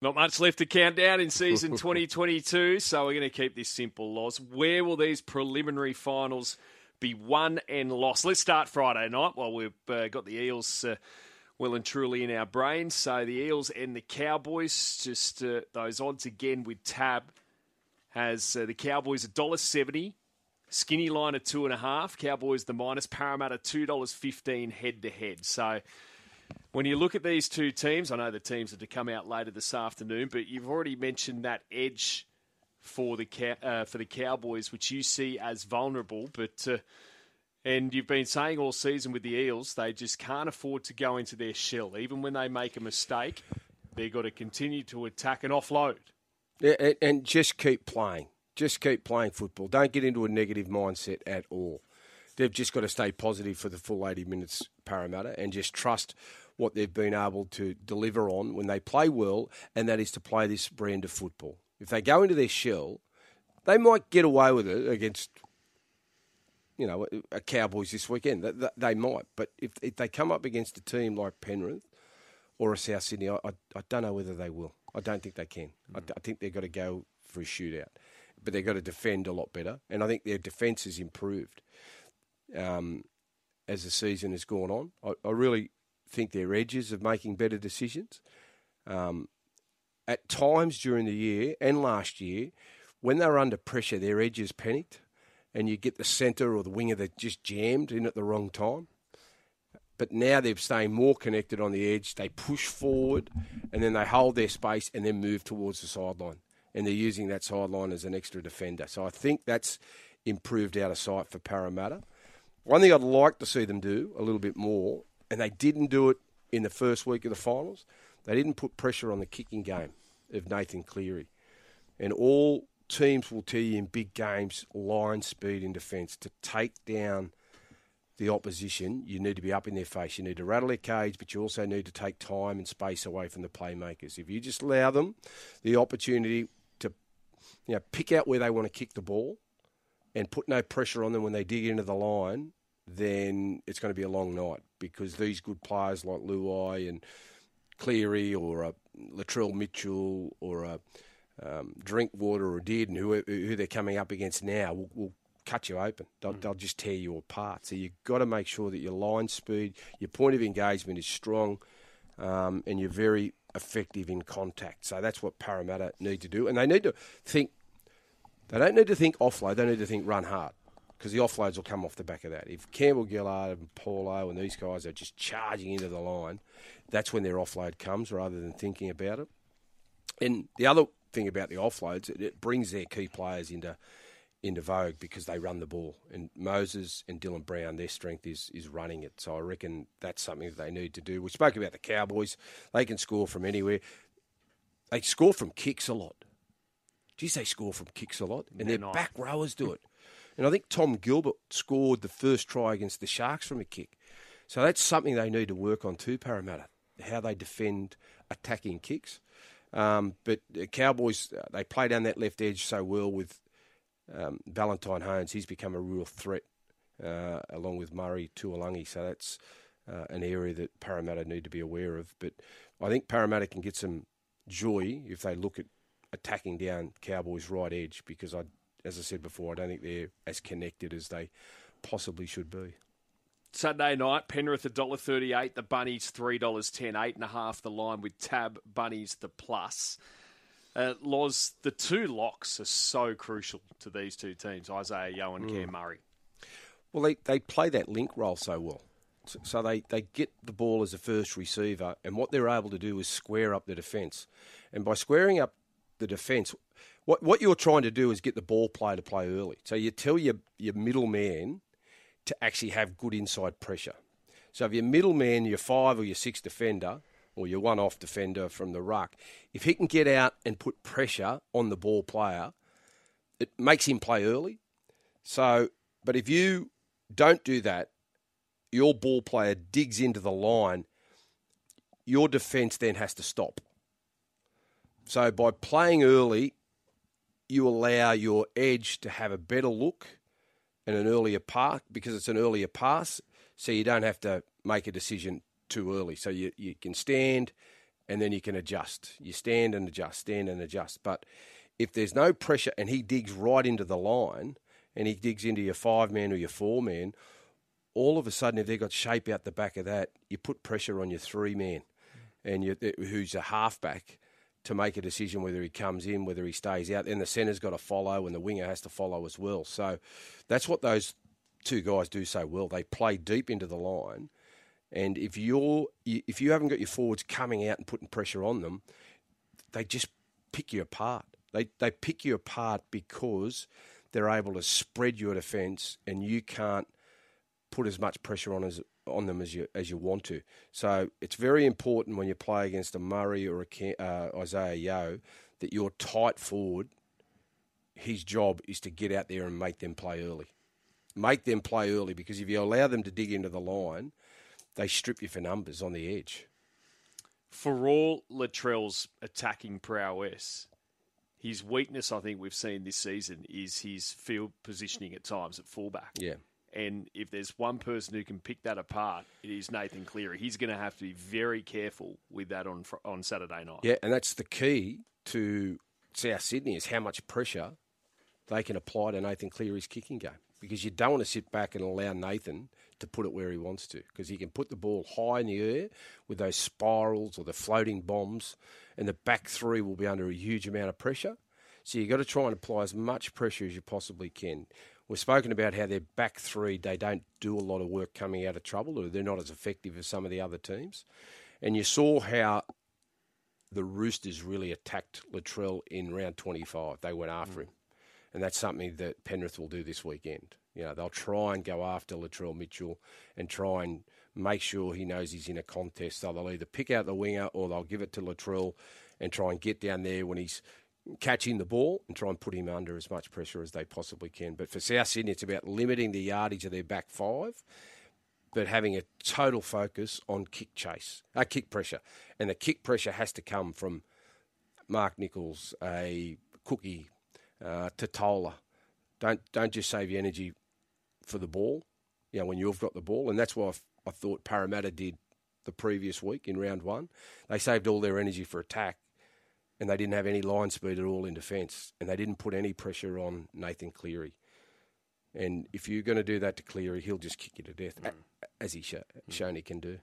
Not much left to count down in season 2022, so we're going to keep this simple, Loz. Where will these preliminary finals be won and lost? Let's start Friday night while we've uh, got the Eels uh, well and truly in our brains. So the Eels and the Cowboys, just uh, those odds again with Tab, has uh, the Cowboys $1.70, skinny line of two and a half, Cowboys the minus, Parramatta $2.15 head to head. So when you look at these two teams, I know the teams are to come out later this afternoon, but you've already mentioned that edge for the uh, for the Cowboys, which you see as vulnerable. But uh, and you've been saying all season with the Eels, they just can't afford to go into their shell. Even when they make a mistake, they've got to continue to attack and offload. Yeah, and just keep playing. Just keep playing football. Don't get into a negative mindset at all. They've just got to stay positive for the full 80 minutes, Parramatta, and just trust what they've been able to deliver on when they play well, and that is to play this brand of football. If they go into their shell, they might get away with it against, you know, a Cowboys this weekend. They might, but if, if they come up against a team like Penrith or a South Sydney, I, I, I don't know whether they will. I don't think they can. Mm. I, I think they've got to go for a shootout, but they've got to defend a lot better, and I think their defence has improved. Um, as the season has gone on, I, I really think they're edges of making better decisions. Um, at times during the year and last year, when they were under pressure, their edges panicked, and you get the centre or the winger that just jammed in at the wrong time. But now they're staying more connected on the edge. They push forward, and then they hold their space and then move towards the sideline. And they're using that sideline as an extra defender. So I think that's improved out of sight for Parramatta. One thing I'd like to see them do a little bit more and they didn't do it in the first week of the finals. They didn't put pressure on the kicking game of Nathan Cleary. And all teams will tell you in big games, line speed in defence. To take down the opposition, you need to be up in their face. You need to rattle their cage, but you also need to take time and space away from the playmakers. If you just allow them the opportunity to you know, pick out where they want to kick the ball and put no pressure on them when they dig into the line, then it's going to be a long night because these good players like Luai and Cleary or a Latrell Mitchell or a um, Drinkwater or Dearden, who, who they're coming up against now, will, will cut you open. They'll, mm. they'll, just tear you apart. So you've got to make sure that your line speed, your point of engagement is strong, um, and you're very effective in contact. So that's what Parramatta need to do. And they need to think, they don't need to think offload, they need to think run hard because the offloads will come off the back of that. If Campbell Gillard and Paulo and these guys are just charging into the line, that's when their offload comes rather than thinking about it. And the other thing about the offloads, it brings their key players into into vogue because they run the ball. And Moses and Dylan Brown, their strength is is running it. So I reckon that's something that they need to do. We spoke about the Cowboys; they can score from anywhere. They score from kicks a lot. Geez, they score from kicks a lot, and their back rowers do it. And I think Tom Gilbert scored the first try against the Sharks from a kick. So that's something they need to work on too, Parramatta, how they defend attacking kicks. Um, but the Cowboys, uh, they play down that left edge so well with um, Valentine Holmes. He's become a real threat uh, along with Murray Taulagi. So that's uh, an area that Parramatta need to be aware of. But I think Parramatta can get some joy if they look at attacking down Cowboys' right edge because I as I said before, I don't think they're as connected as they possibly should be. Sunday night, Penrith $1.38, the Bunnies $3.10, eight and a half the line with Tab Bunnies the plus. Uh, Loz, the two locks are so crucial to these two teams, Isaiah Yeo and mm. Cam Murray. Well, they, they play that link role so well. So they, they get the ball as a first receiver, and what they're able to do is square up the defence. And by squaring up the defence, what what you're trying to do is get the ball player to play early. So you tell your your middleman to actually have good inside pressure. So if your middleman, your five or your six defender, or your one off defender from the ruck, if he can get out and put pressure on the ball player, it makes him play early. So, but if you don't do that, your ball player digs into the line, your defence then has to stop. So by playing early, you allow your edge to have a better look and an earlier pass because it's an earlier pass, so you don't have to make a decision too early. So you, you can stand and then you can adjust. You stand and adjust, stand and adjust. But if there's no pressure and he digs right into the line and he digs into your five man or your four man, all of a sudden, if they've got shape out the back of that, you put pressure on your three man and you, who's a halfback to make a decision whether he comes in, whether he stays out. Then the centre's got to follow and the winger has to follow as well. So that's what those two guys do so well. They play deep into the line. And if you're if you haven't got your forwards coming out and putting pressure on them, they just pick you apart. They they pick you apart because they're able to spread your defence and you can't put as much pressure on as on them as you as you want to. So it's very important when you play against a Murray or a uh, Isaiah Yeo that you're tight forward. His job is to get out there and make them play early. Make them play early because if you allow them to dig into the line, they strip you for numbers on the edge. For all Latrell's attacking prowess, his weakness, I think we've seen this season, is his field positioning at times at fullback. Yeah. And if there's one person who can pick that apart, it is Nathan Cleary. He's going to have to be very careful with that on on Saturday night. Yeah, and that's the key to South Sydney is how much pressure they can apply to Nathan Cleary's kicking game. Because you don't want to sit back and allow Nathan to put it where he wants to. Because he can put the ball high in the air with those spirals or the floating bombs, and the back three will be under a huge amount of pressure. So you've got to try and apply as much pressure as you possibly can. We've spoken about how their back three, they don't do a lot of work coming out of trouble, or they're not as effective as some of the other teams. And you saw how the Roosters really attacked Latrell in round 25. They went after mm. him. And that's something that Penrith will do this weekend. You know, they'll try and go after Latrell Mitchell and try and make sure he knows he's in a contest. So they'll either pick out the winger or they'll give it to Latrell and try and get down there when he's catching the ball and try and put him under as much pressure as they possibly can. But for South Sydney, it's about limiting the yardage of their back five, but having a total focus on kick chase, uh, kick pressure, and the kick pressure has to come from Mark Nicholls, a Cookie, uh, Tatola. Don't don't just save your energy for the ball. You know when you've got the ball, and that's why I thought Parramatta did the previous week in round one. They saved all their energy for attack and they didn't have any line speed at all in defence, and they didn't put any pressure on Nathan Cleary. And if you're going to do that to Cleary, he'll just kick you to death, mm. as he sh- shown he can do.